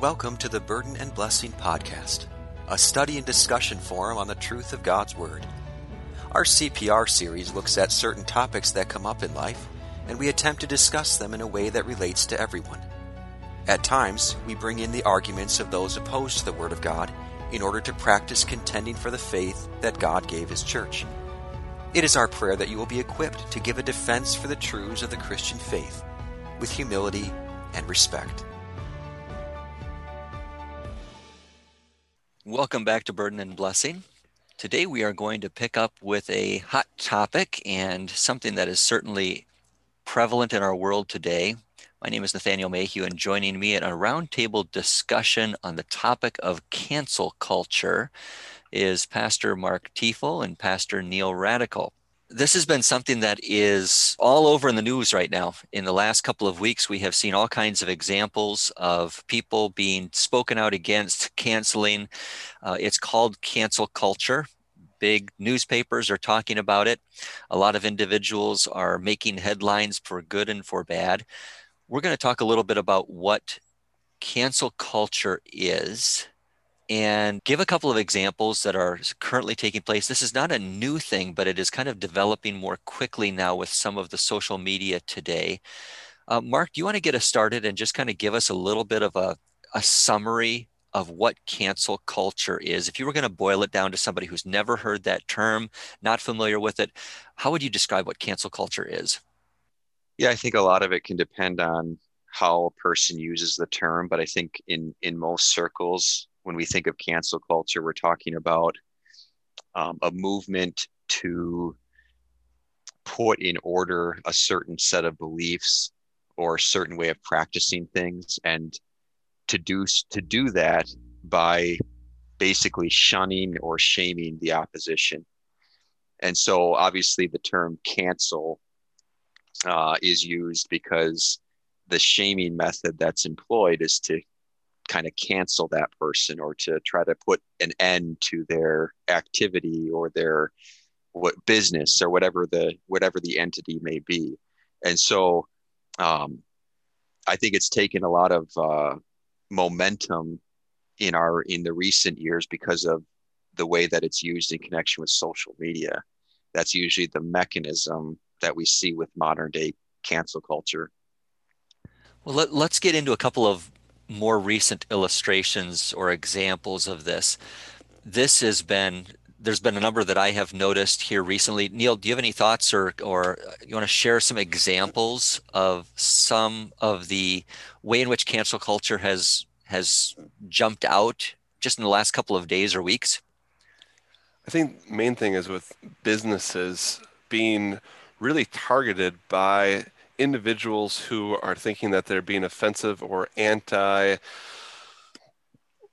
Welcome to the Burden and Blessing Podcast, a study and discussion forum on the truth of God's Word. Our CPR series looks at certain topics that come up in life, and we attempt to discuss them in a way that relates to everyone. At times, we bring in the arguments of those opposed to the Word of God in order to practice contending for the faith that God gave His church. It is our prayer that you will be equipped to give a defense for the truths of the Christian faith with humility and respect. Welcome back to Burden and Blessing. Today we are going to pick up with a hot topic and something that is certainly prevalent in our world today. My name is Nathaniel Mayhew, and joining me at a roundtable discussion on the topic of cancel culture is Pastor Mark Tiefel and Pastor Neil Radical this has been something that is all over in the news right now. In the last couple of weeks, we have seen all kinds of examples of people being spoken out against canceling. Uh, it's called cancel culture. Big newspapers are talking about it. A lot of individuals are making headlines for good and for bad. We're going to talk a little bit about what cancel culture is and give a couple of examples that are currently taking place. This is not a new thing, but it is kind of developing more quickly now with some of the social media today. Uh, Mark, do you want to get us started and just kind of give us a little bit of a, a summary of what cancel culture is? If you were going to boil it down to somebody who's never heard that term, not familiar with it, how would you describe what cancel culture is? Yeah, I think a lot of it can depend on how a person uses the term, but I think in in most circles, when we think of cancel culture, we're talking about um, a movement to put in order a certain set of beliefs or a certain way of practicing things. And to do to do that by basically shunning or shaming the opposition. And so obviously the term cancel uh, is used because the shaming method that's employed is to kind of cancel that person or to try to put an end to their activity or their what business or whatever the whatever the entity may be. And so um, i think it's taken a lot of uh, momentum in our in the recent years because of the way that it's used in connection with social media. That's usually the mechanism that we see with modern day cancel culture. Well let, us get into a couple of more recent illustrations or examples of this. This has been there's been a number that I have noticed here recently. Neil, do you have any thoughts or or uh, you want to share some examples of some of the way in which cancel culture has has jumped out just in the last couple of days or weeks? I think main thing is with businesses being really targeted by individuals who are thinking that they're being offensive or anti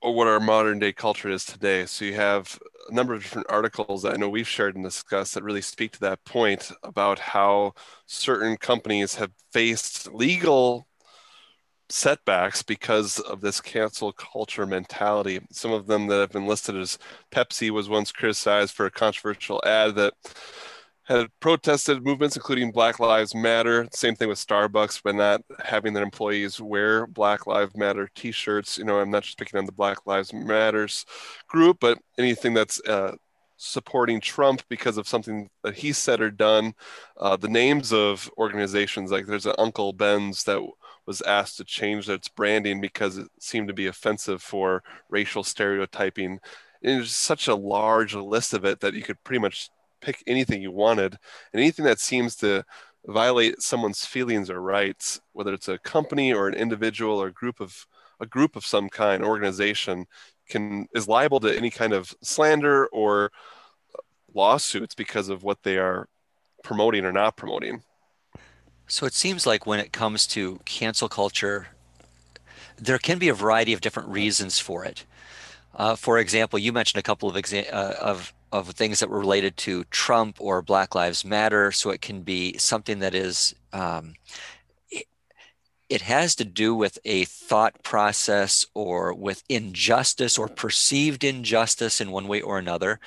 or what our modern day culture is today. So you have a number of different articles that I know we've shared and discussed that really speak to that point about how certain companies have faced legal setbacks because of this cancel culture mentality. Some of them that have been listed as Pepsi was once criticized for a controversial ad that had protested movements, including Black Lives Matter. Same thing with Starbucks by not having their employees wear Black Lives Matter T-shirts. You know, I'm not just picking on the Black Lives Matters group, but anything that's uh, supporting Trump because of something that he said or done. Uh, the names of organizations, like there's an Uncle Ben's that was asked to change its branding because it seemed to be offensive for racial stereotyping. And there's such a large list of it that you could pretty much pick anything you wanted, and anything that seems to violate someone's feelings or rights, whether it's a company or an individual or a group of a group of some kind, organization, can is liable to any kind of slander or lawsuits because of what they are promoting or not promoting. So it seems like when it comes to cancel culture, there can be a variety of different reasons for it. Uh, for example, you mentioned a couple of, exa- uh, of of things that were related to Trump or Black Lives Matter. So it can be something that is, um, it, it has to do with a thought process or with injustice or perceived injustice in one way or another.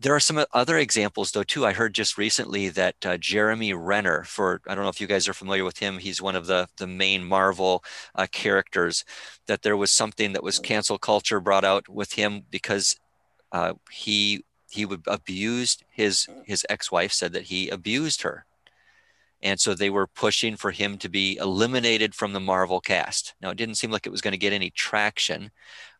There are some other examples, though, too. I heard just recently that uh, Jeremy Renner, for I don't know if you guys are familiar with him, he's one of the the main Marvel uh, characters. That there was something that was cancel culture brought out with him because uh, he he would abused his his ex-wife said that he abused her and so they were pushing for him to be eliminated from the Marvel cast. Now, it didn't seem like it was going to get any traction.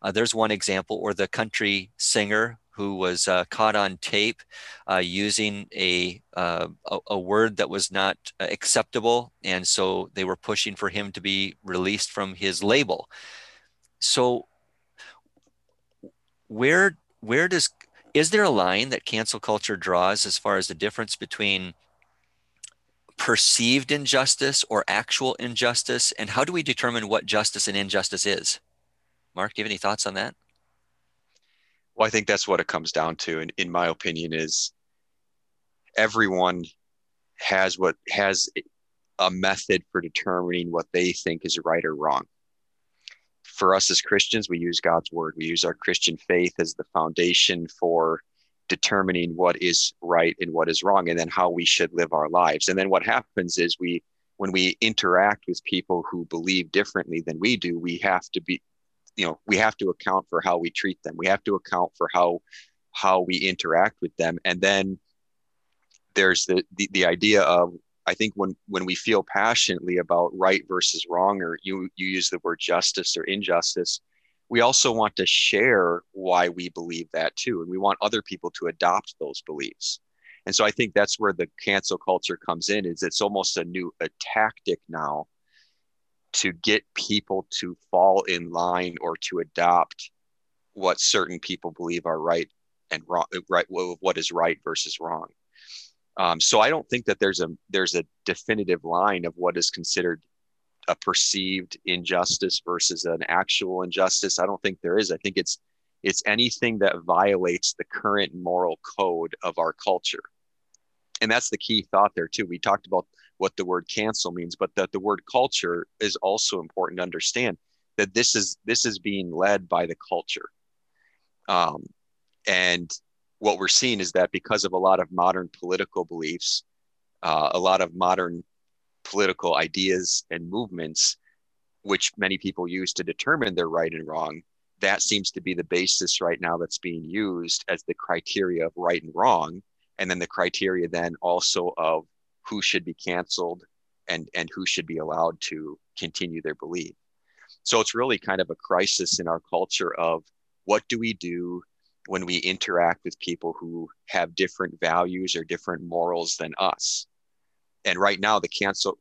Uh, there's one example, or the country singer who was uh, caught on tape uh, using a, uh, a, a word that was not acceptable, and so they were pushing for him to be released from his label. So, where where does is there a line that cancel culture draws as far as the difference between perceived injustice or actual injustice? And how do we determine what justice and injustice is? Mark, do you have any thoughts on that? Well, I think that's what it comes down to, in, in my opinion, is everyone has what has a method for determining what they think is right or wrong. For us as Christians, we use God's word. We use our Christian faith as the foundation for determining what is right and what is wrong and then how we should live our lives. And then what happens is we when we interact with people who believe differently than we do we have to be you know we have to account for how we treat them. We have to account for how how we interact with them. And then there's the the, the idea of i think when when we feel passionately about right versus wrong or you you use the word justice or injustice we also want to share why we believe that too. And we want other people to adopt those beliefs. And so I think that's where the cancel culture comes in is it's almost a new a tactic now to get people to fall in line or to adopt what certain people believe are right and wrong right what is right versus wrong um, so i don't think that there's a there's a definitive line of what is considered a perceived injustice versus an actual injustice. I don't think there is. I think it's it's anything that violates the current moral code of our culture. And that's the key thought there too. We talked about what the word cancel means, but that the word culture is also important to understand that this is this is being led by the culture. Um, and what we're seeing is that because of a lot of modern political beliefs, uh, a lot of modern political ideas and movements, which many people use to determine their right and wrong, that seems to be the basis right now that's being used as the criteria of right and wrong. And then the criteria then also of who should be canceled and, and who should be allowed to continue their belief. So it's really kind of a crisis in our culture of what do we do when we interact with people who have different values or different morals than us? and right now the cancel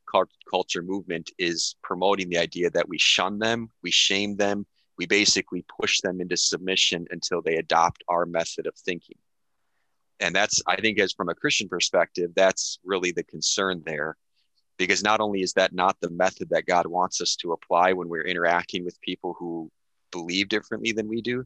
culture movement is promoting the idea that we shun them we shame them we basically push them into submission until they adopt our method of thinking and that's i think as from a christian perspective that's really the concern there because not only is that not the method that god wants us to apply when we're interacting with people who believe differently than we do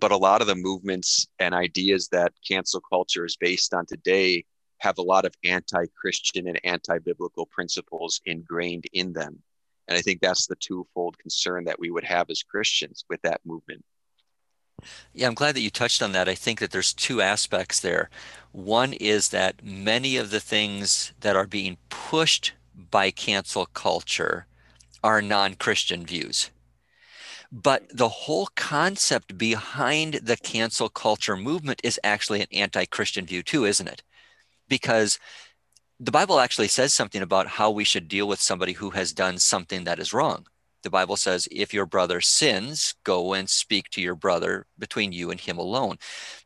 but a lot of the movements and ideas that cancel culture is based on today have a lot of anti-Christian and anti-biblical principles ingrained in them. And I think that's the twofold concern that we would have as Christians with that movement. Yeah, I'm glad that you touched on that. I think that there's two aspects there. One is that many of the things that are being pushed by cancel culture are non Christian views. But the whole concept behind the cancel culture movement is actually an anti Christian view, too, isn't it? because the Bible actually says something about how we should deal with somebody who has done something that is wrong. The Bible says, if your brother sins, go and speak to your brother between you and him alone.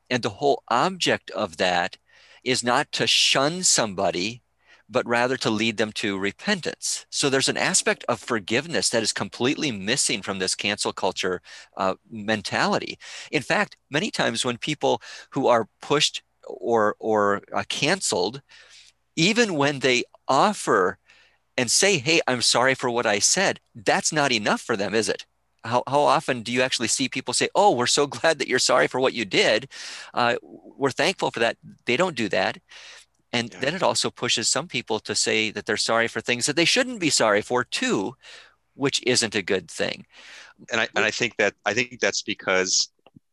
And the whole object of that is not to shun somebody, but rather to lead them to repentance. So there's an aspect of forgiveness that is completely missing from this cancel culture uh, mentality. In fact, many times when people who are pushed or or uh, canceled even when they offer and say hey i'm sorry for what i said that's not enough for them is it how, how often do you actually see people say oh we're so glad that you're sorry for what you did uh, we're thankful for that they don't do that and yeah. then it also pushes some people to say that they're sorry for things that they shouldn't be sorry for too which isn't a good thing and i and i think that i think that's because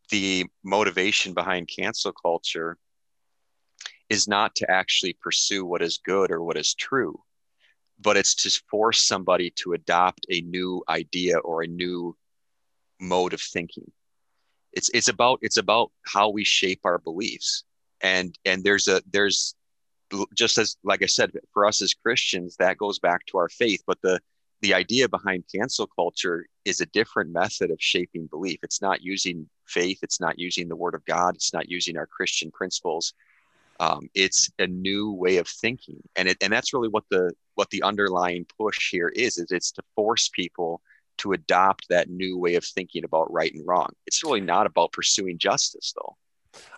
the motivation behind cancel culture is not to actually pursue what is good or what is true, but it's to force somebody to adopt a new idea or a new mode of thinking. It's it's about it's about how we shape our beliefs. And and there's a there's just as like I said, for us as Christians, that goes back to our faith. But the the idea behind cancel culture is a different method of shaping belief. It's not using faith. It's not using the Word of God. It's not using our Christian principles. Um, it's a new way of thinking, and it and that's really what the what the underlying push here is. Is it's to force people to adopt that new way of thinking about right and wrong. It's really not about pursuing justice, though.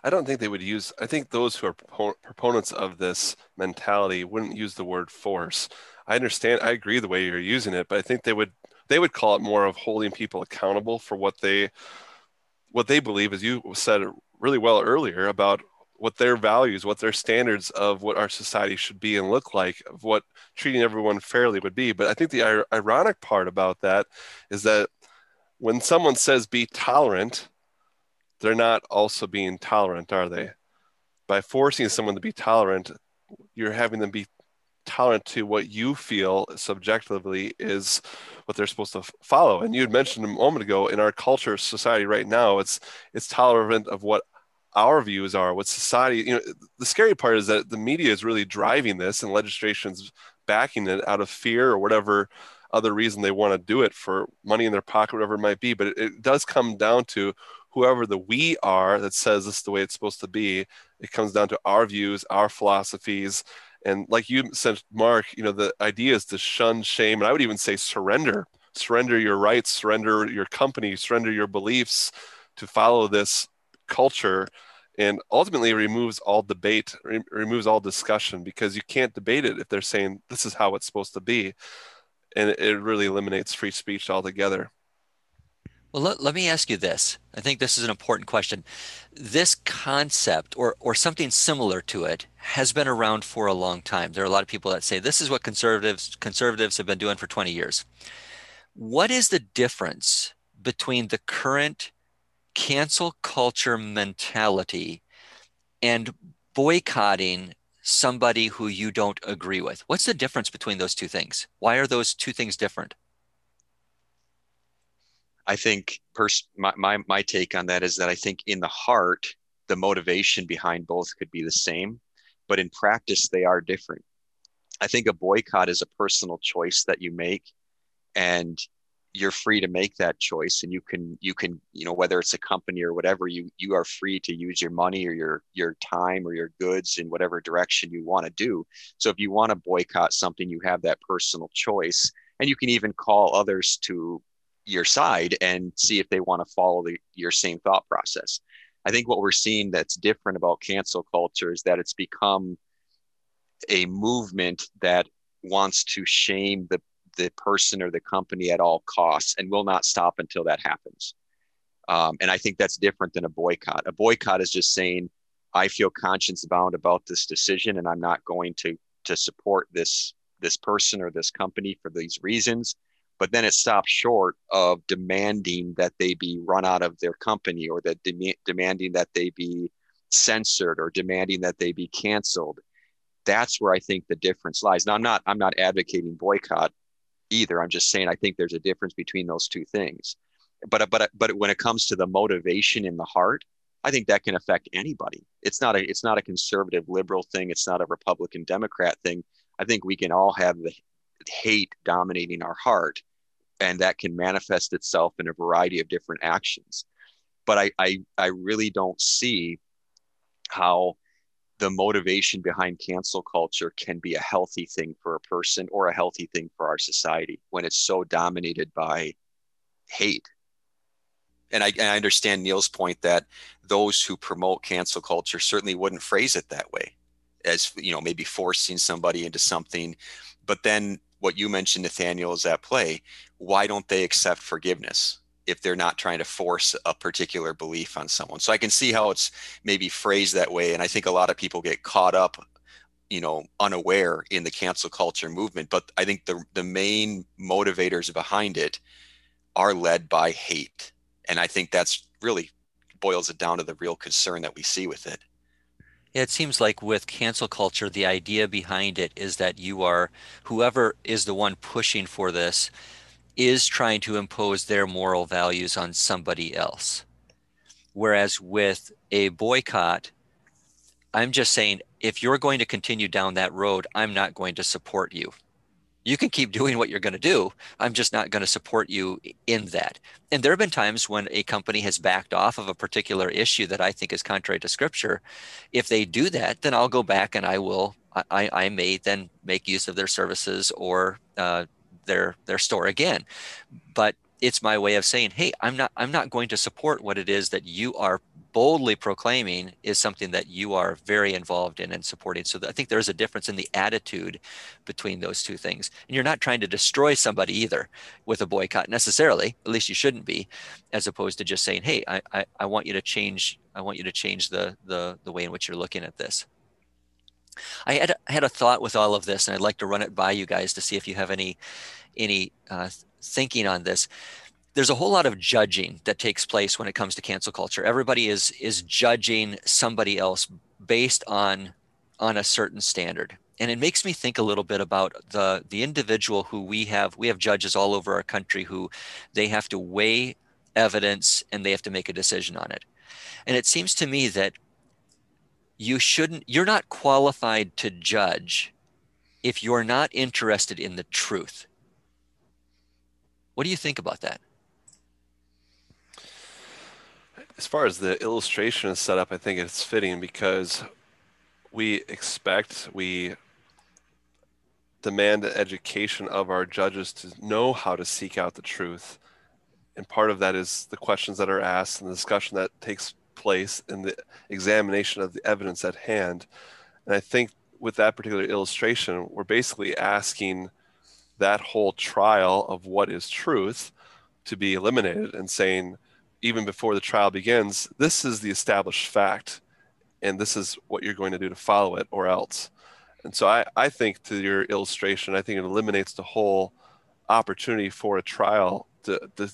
I don't think they would use. I think those who are proponents of this mentality wouldn't use the word force. I understand. I agree the way you're using it, but I think they would they would call it more of holding people accountable for what they what they believe, as you said really well earlier about what their values, what their standards of what our society should be and look like, of what treating everyone fairly would be. But I think the ironic part about that is that when someone says be tolerant, they're not also being tolerant, are they? By forcing someone to be tolerant, you're having them be tolerant to what you feel subjectively is what they're supposed to follow. And you had mentioned a moment ago in our culture, society right now, it's it's tolerant of what our views are, what society. You know, the scary part is that the media is really driving this, and legislation's backing it out of fear or whatever other reason they want to do it for money in their pocket, whatever it might be. But it, it does come down to whoever the we are that says this is the way it's supposed to be. It comes down to our views, our philosophies. And like you said, Mark, you know, the idea is to shun shame. And I would even say surrender, surrender your rights, surrender your company, surrender your beliefs to follow this culture and ultimately removes all debate re- removes all discussion because you can't debate it if they're saying this is how it's supposed to be and it, it really eliminates free speech altogether well, let, let me ask you this. I think this is an important question. This concept, or, or something similar to it, has been around for a long time. There are a lot of people that say this is what conservatives conservatives have been doing for 20 years. What is the difference between the current cancel culture mentality and boycotting somebody who you don't agree with? What's the difference between those two things? Why are those two things different? I think pers- my, my, my take on that is that I think in the heart, the motivation behind both could be the same, but in practice, they are different. I think a boycott is a personal choice that you make, and you're free to make that choice. And you can you can you know whether it's a company or whatever you you are free to use your money or your your time or your goods in whatever direction you want to do. So if you want to boycott something, you have that personal choice, and you can even call others to your side and see if they want to follow the, your same thought process. I think what we're seeing that's different about cancel culture is that it's become a movement that wants to shame the the person or the company at all costs and will not stop until that happens. Um, and I think that's different than a boycott. A boycott is just saying, I feel conscience bound about this decision, and I'm not going to to support this this person or this company for these reasons but then it stops short of demanding that they be run out of their company or that de- demanding that they be censored or demanding that they be canceled. That's where i think the difference lies. Now i'm not i'm not advocating boycott either. I'm just saying i think there's a difference between those two things. But but but when it comes to the motivation in the heart i think that can affect anybody. It's not a it's not a conservative liberal thing. It's not a republican democrat thing. I think we can all have the hate dominating our heart and that can manifest itself in a variety of different actions. But i i, I really don't see how the motivation behind cancel culture can be a healthy thing for a person or a healthy thing for our society when it's so dominated by hate. And I, and I understand neil's point that those who promote cancel culture certainly wouldn't phrase it that way as you know maybe forcing somebody into something. But then what you mentioned, Nathaniel, is at play. Why don't they accept forgiveness if they're not trying to force a particular belief on someone? So I can see how it's maybe phrased that way. And I think a lot of people get caught up, you know, unaware in the cancel culture movement. But I think the, the main motivators behind it are led by hate. And I think that's really boils it down to the real concern that we see with it. It seems like with cancel culture, the idea behind it is that you are, whoever is the one pushing for this, is trying to impose their moral values on somebody else. Whereas with a boycott, I'm just saying, if you're going to continue down that road, I'm not going to support you you can keep doing what you're going to do. I'm just not going to support you in that. And there have been times when a company has backed off of a particular issue that I think is contrary to scripture. If they do that, then I'll go back and I will, I, I may then make use of their services or uh, their, their store again. But it's my way of saying, hey, I'm not, I'm not going to support what it is that you are boldly proclaiming is something that you are very involved in and supporting. So I think there's a difference in the attitude between those two things. And you're not trying to destroy somebody either with a boycott necessarily, at least you shouldn't be, as opposed to just saying, hey, I, I, I want you to change, I want you to change the, the, the way in which you're looking at this. I had, I had a thought with all of this, and I'd like to run it by you guys to see if you have any, any uh, thinking on this there's a whole lot of judging that takes place when it comes to cancel culture. Everybody is is judging somebody else based on on a certain standard. And it makes me think a little bit about the the individual who we have we have judges all over our country who they have to weigh evidence and they have to make a decision on it. And it seems to me that you shouldn't you're not qualified to judge if you're not interested in the truth. What do you think about that? As far as the illustration is set up, I think it's fitting because we expect, we demand the education of our judges to know how to seek out the truth. And part of that is the questions that are asked and the discussion that takes place in the examination of the evidence at hand. And I think with that particular illustration, we're basically asking that whole trial of what is truth to be eliminated and saying, even before the trial begins, this is the established fact, and this is what you're going to do to follow it or else. And so I, I think to your illustration, I think it eliminates the whole opportunity for a trial to, to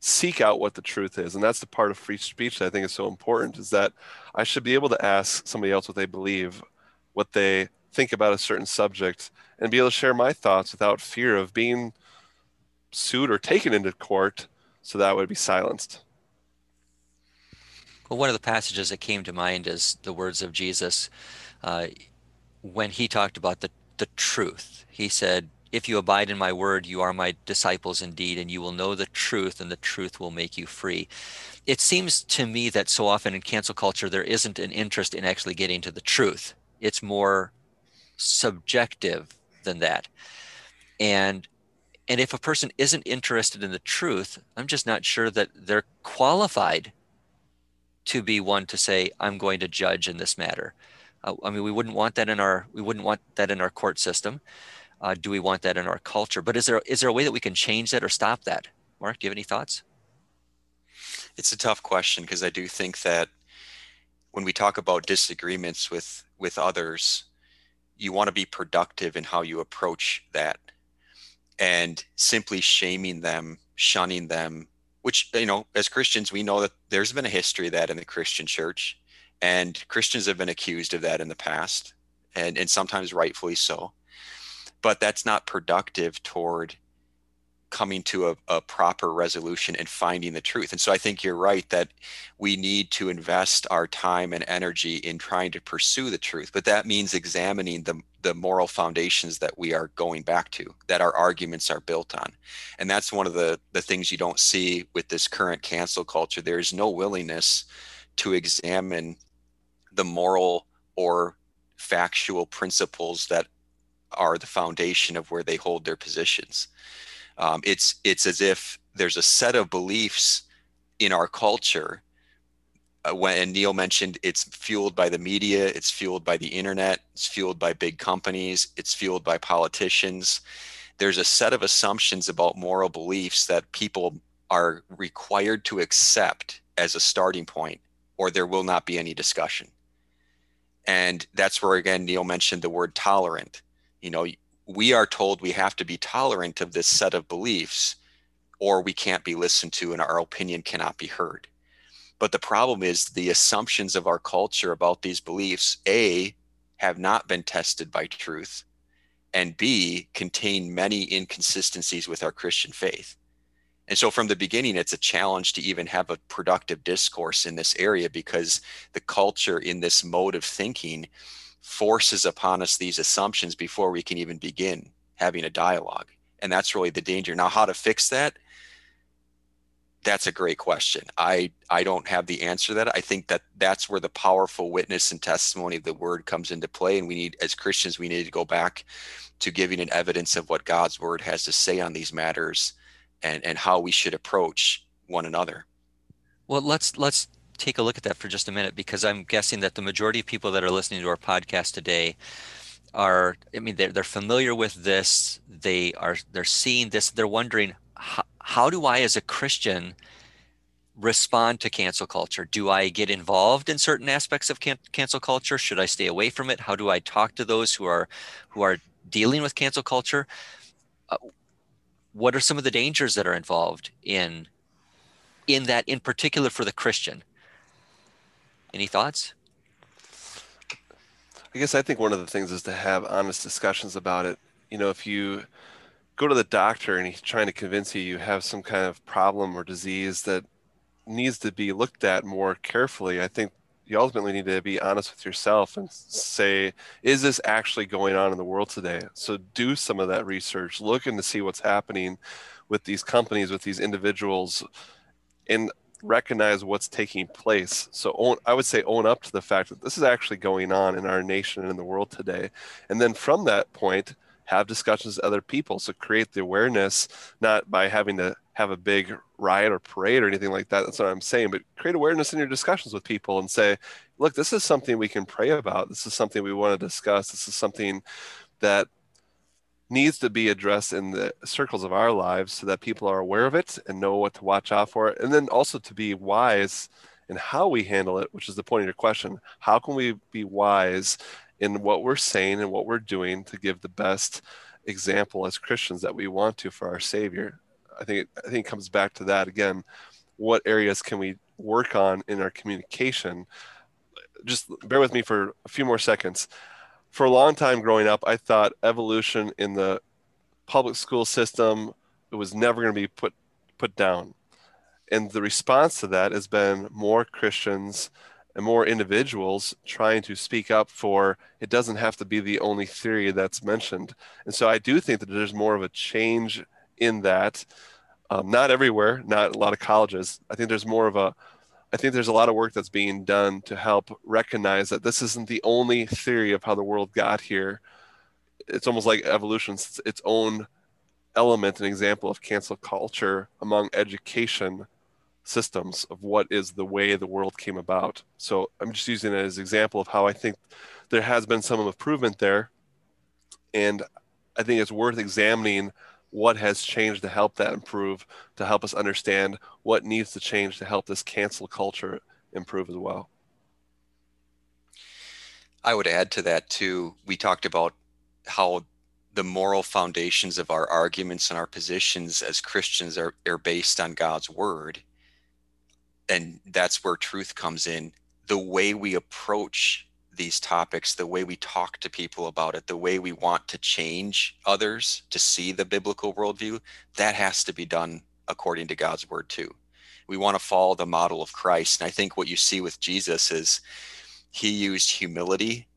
seek out what the truth is. And that's the part of free speech that I think is so important is that I should be able to ask somebody else what they believe, what they think about a certain subject, and be able to share my thoughts without fear of being sued or taken into court so that I would be silenced. Well, one of the passages that came to mind is the words of Jesus uh, when he talked about the, the truth. He said, If you abide in my word, you are my disciples indeed, and you will know the truth, and the truth will make you free. It seems to me that so often in cancel culture, there isn't an interest in actually getting to the truth. It's more subjective than that. And and if a person isn't interested in the truth, I'm just not sure that they're qualified to be one to say i'm going to judge in this matter. Uh, i mean we wouldn't want that in our we wouldn't want that in our court system. Uh, do we want that in our culture? But is there is there a way that we can change that or stop that? Mark do you have any thoughts? It's a tough question because i do think that when we talk about disagreements with with others you want to be productive in how you approach that and simply shaming them shunning them which you know as christians we know that there's been a history of that in the christian church and christians have been accused of that in the past and and sometimes rightfully so. But that's not productive toward coming to a, a, proper resolution and finding the truth. And so I think you're right that we need to invest our time and energy in trying to pursue the truth. But that means examining the, the moral foundations that we are going back to, that our arguments are built on. And that's one of the, the things you don't see with this current cancel culture. There's no willingness to examine the moral or factual principles that are the foundation of where they hold their positions. Um, it's it's as if there's a set of beliefs in our culture. Uh, when Neil mentioned, it's fueled by the media, it's fueled by the internet, it's fueled by big companies, it's fueled by politicians. There's a set of assumptions about moral beliefs that people are required to accept as a starting point, or there will not be any discussion. And that's where again Neil mentioned the word tolerant. You know, we are told we have to be tolerant of this set of beliefs or we can't be listened to and our opinion cannot be heard But the problem is the assumptions of our culture about these beliefs, A, have not been tested by truth, and B, contain many inconsistencies with our Christian faith. And so from the beginning, it's a challenge to even have a productive discourse in this area because the culture in this mode of thinking forces upon us these assumptions before we can even begin having a dialogue. And that's really the danger. Now, how to fix that? That's a great question. I I don't have the answer to that. I think that that's where the powerful witness and testimony of the word comes into play and we need as Christians we need to go back to giving an evidence of what God's word has to say on these matters and and how we should approach one another. Well, let's let's take a look at that for just a minute because I'm guessing that the majority of people that are listening to our podcast today are I mean they're, they're familiar with this. They are they're seeing this. They're wondering how, how do I as a Christian respond to cancel culture? Do I get involved in certain aspects of can- cancel culture? Should I stay away from it? How do I talk to those who are who are dealing with cancel culture? Uh, what are some of the dangers that are involved in in that in particular for the christian any thoughts? I guess i think one of the things is to have honest discussions about it. You know if you go to the doctor and he's trying to convince you you have some kind of problem or disease that needs to be looked at more carefully i think you ultimately need to be honest with yourself and say, is this actually going on in the world today? So do some of that research, look into see what's happening with these companies, with these individuals, and recognize what's taking place. So own, I would say own up to the fact that this is actually going on in our nation and in the world today. And then from that point, have discussions with other people. So create the awareness, not by having to have a big riot or parade or anything like that. That's what I'm saying. But create awareness in your discussions with people and say, look, this is something we can pray about. This is something we want to discuss. This is something that needs to be addressed in the circles of our lives so that people are aware of it and know what to watch out for. And then also to be wise in how we handle it, which is the point of your question. How can we be wise in what we're saying and what we're doing to give the best example as Christians that we want to for our Savior? I think it, I think it comes back to that again. What areas can we work on in our communication? Just bear with me for a few more seconds. For a long time growing up, I thought evolution in the public school system it was never going to be put put down. And the response to that has been more Christians and more individuals trying to speak up for it doesn't have to be the only theory that's mentioned. And so I do think that there's more of a change in that. Um, not everywhere, not a lot of colleges. I think there's more of a, I think there's a lot of work that's being done to help recognize that this isn't the only theory of how the world got here. It's almost like evolution's its own element, an example of cancel culture among education systems of what is the way the world came about. So I'm just using it as an example of how I think there has been some improvement there. And I think it's worth examining what has changed to help that improve, to help us understand what needs to change to help this cancel culture improve as well. I would add to that too. We talked about how the moral foundations of our arguments and our positions as Christians are, are based on God's word. And that's where truth comes in. The way we approach these topics, the way we talk to people about it, the way we want to change others to see the biblical worldview, that has to be done according to God's word too. We want to follow the model of Christ. And I think what you see with Jesus is he used humility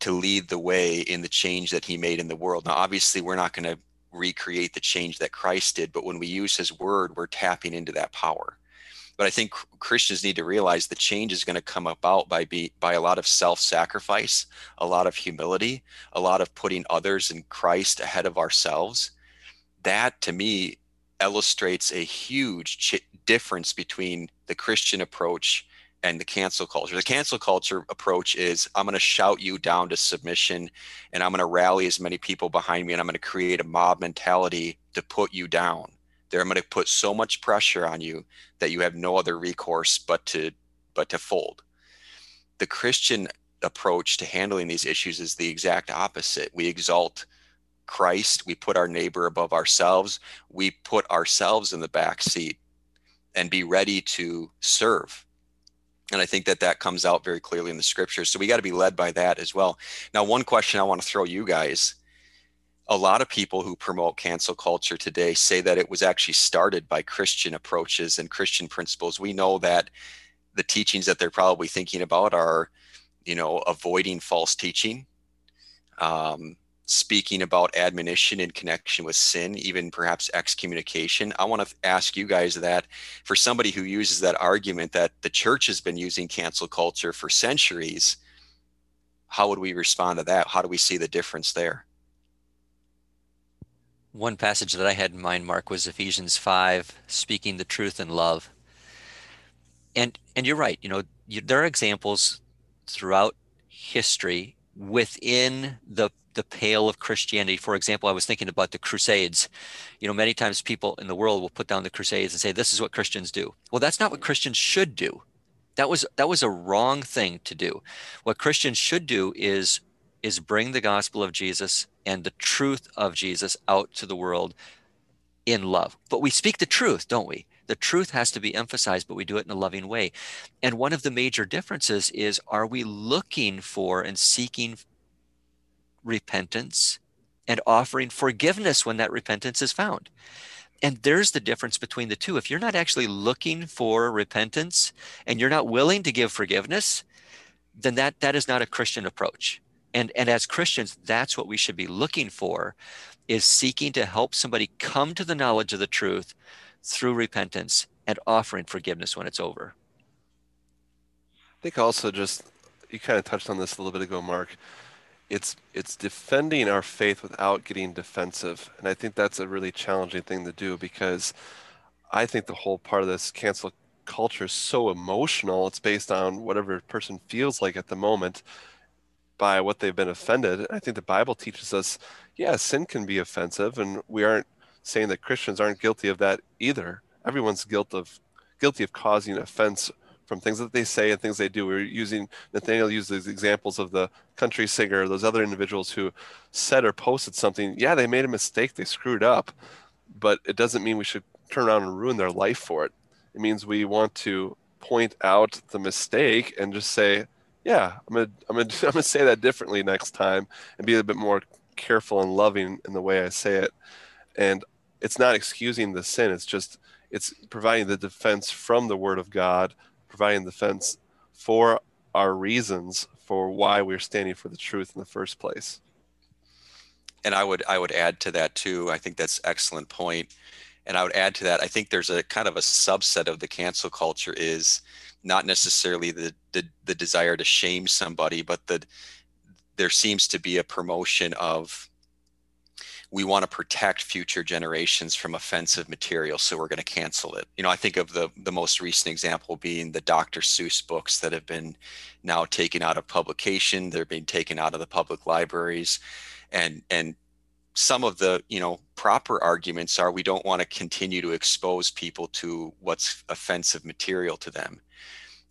to lead the way in the change that he made in the world. Now, obviously, we're not going to recreate the change that Christ did, but when we use his word, we're tapping into that power. But I think Christians need to realize the change is going to come about by be, by a lot of self-sacrifice, a lot of humility, a lot of putting others in Christ ahead of ourselves. That to me illustrates a huge ch- difference between the Christian approach and the cancel culture. The cancel culture approach is I'm going to shout you down to submission and I'm going to rally as many people behind me and I'm going to create a mob mentality to put you down they're going to put so much pressure on you that you have no other recourse but to but to fold. The christian approach to handling these issues is the exact opposite. We exalt christ we put our neighbor above ourselves we put ourselves in the back seat and be ready to serve. And i think that that comes out very clearly in the scriptures. So we got to be led by that as well. Now one question i want to throw you guys a lot of people who promote cancel culture today say that it was actually started by christian approaches and christian principles we know that the teachings that they're probably thinking about are you know avoiding false teaching um, speaking about admonition in connection with sin, even perhaps excommunication. I want to ask you guys that for somebody who uses that argument that the church has been using cancel culture for centuries, how would we respond to that? How do we see the difference there? One passage that I had in mind, Mark, was Ephesians 5, speaking the truth in love. And and you're right, you know, you, there are examples throughout history within the the pale of Christianity. For example, I was thinking about the Crusades. You know, many times people in the world will put down the Crusades and say, "This is what Christians do." Well, that's not what Christians should do. That was that was a wrong thing to do. What Christians should do is is bring the gospel of Jesus and the truth of Jesus out to the world in love. But we speak the truth, don't we? The truth has to be emphasized, but we do it in a loving way. And one of the major differences is are we looking for and seeking repentance and offering forgiveness when that repentance is found. And there's the difference between the two. If you're not actually looking for repentance and you're not willing to give forgiveness, then that that is not a Christian approach. And and as Christians, that's what we should be looking for is seeking to help somebody come to the knowledge of the truth through repentance and offering forgiveness when it's over. I think also just you kind of touched on this a little bit ago, Mark it's it's defending our faith without getting defensive and i think that's a really challenging thing to do because i think the whole part of this cancel culture is so emotional it's based on whatever person feels like at the moment by what they've been offended i think the bible teaches us yeah sin can be offensive and we aren't saying that christians aren't guilty of that either everyone's guilt of guilty of causing offense from things that they say and things they do. We're using Nathaniel used these examples of the country singer, those other individuals who said or posted something. Yeah, they made a mistake, they screwed up, but it doesn't mean we should turn around and ruin their life for it. It means we want to point out the mistake and just say, yeah, I'm gonna I'm gonna I'm gonna say that differently next time and be a bit more careful and loving in the way I say it. And it's not excusing the sin. It's just it's providing the defense from the Word of God providing the defense for our reasons for why we're standing for the truth in the first place. And I would I would add to that too. I think that's excellent point. And I would add to that. I think there's a kind of a subset of the cancel culture is not necessarily the the, the desire to shame somebody, but the there seems to be a promotion of we want to protect future generations from offensive material, so we're going to cancel it. You know, I think of the the most recent example being the Dr. Seuss books that have been now taken out of publication. They're being taken out of the public libraries, and and some of the you know proper arguments are we don't want to continue to expose people to what's offensive material to them.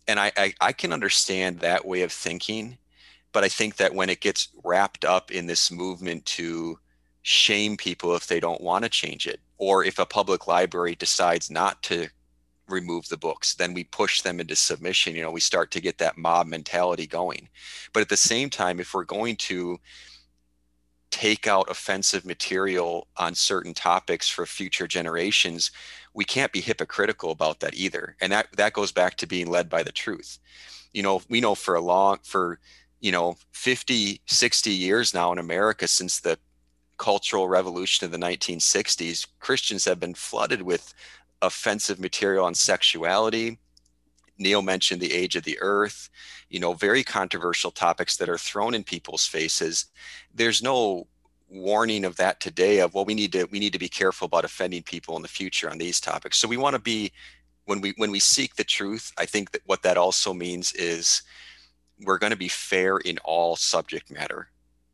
And I, I, I can understand that way of thinking but i think that when it gets wrapped up in this movement to shame people if they don't want to change it or if a public library decides not to remove the books then we push them into submission you know we start to get that mob mentality going. But at the same time if we're going to take out offensive material on certain topics for future generations we can't be hypocritical about that either and that that goes back to being led by the truth you know we know for a long for you know 50 60 years now in america since the cultural revolution of the 1960s, Christians have been flooded with offensive material on sexuality. Neil mentioned the age of the earth, you know, very controversial topics that are thrown in people's faces. There's no warning of that today of well we need to we need to be careful about offending people in the future on these topics so we want to be when we when we seek the truth i think that what that also means is we're going to be fair in all subject matter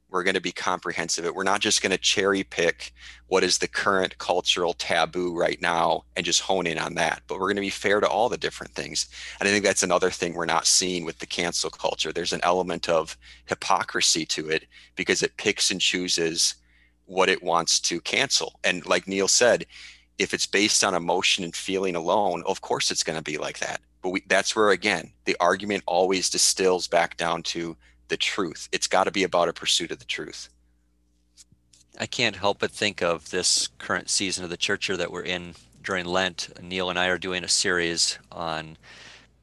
we're going to be comprehensive. We're not just going to cherry pick what is the current cultural taboo right now and just hone in on that, but we're going to be fair to all the different things. And I think that's another thing we're not seeing with the cancel culture. There's an element of hypocrisy to it because it picks and chooses what it wants to cancel. And like Neil said, if it's based on emotion and feeling alone, of course it's going to be like that. But we, that's where, again, the argument always distills back down to the truth. It's got to be about a pursuit of the truth. I can't help but think of this current season of the church that we're in during Lent. Neil and I are doing a series on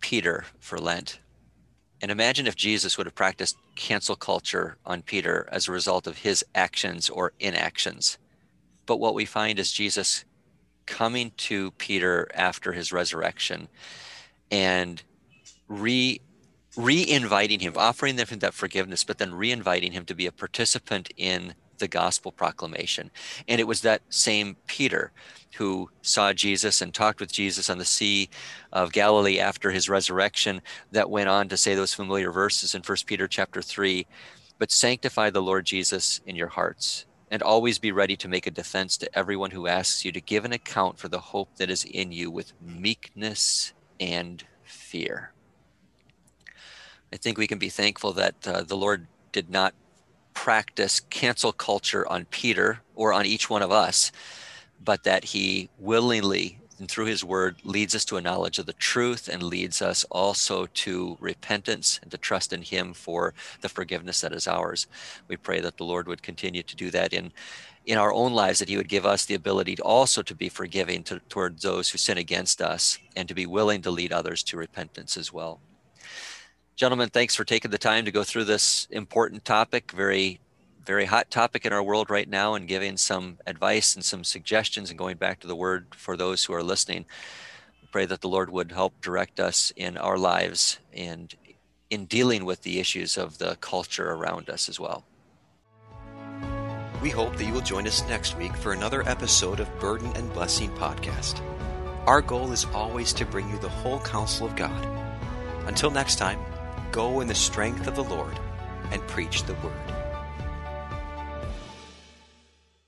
Peter for Lent. And imagine if Jesus would have practiced cancel culture on Peter as a result of his actions or inactions. But what we find is Jesus coming to Peter after his resurrection and re re-inviting him, offering them that forgiveness, but then re-inviting him to be a participant in the gospel proclamation. And it was that same Peter who saw Jesus and talked with Jesus on the Sea of Galilee after his resurrection that went on to say those familiar verses in 1 Peter chapter 3 but sanctify the Lord Jesus in your hearts and always be ready to make a defense to everyone who asks you to give an account for the hope that is in you with meekness and fear. I think we can be thankful that uh, the Lord did not practice cancel culture on Peter or on each one of us, but that he willingly and through his word leads us to a knowledge of the truth and leads us also to repentance and to trust in him for the forgiveness that is ours. We pray that the Lord would continue to do that in in our own lives that he would give us the ability to also to be forgiving to, towards those who sin against us and to be willing to lead others to repentance as well. Gentlemen, thanks for taking the time to go through this important topic, very very hot topic in our world right now and giving some advice and some suggestions and going back to the word for those who are listening. pray that the Lord would help direct us in our lives and in dealing with the issues of the culture around us as well. We hope that you will join us next week for another episode of Burden and Blessing Podcast. Our goal is always to bring you the whole counsel of God. Until next time, go in the strength of the Lord and preach the word.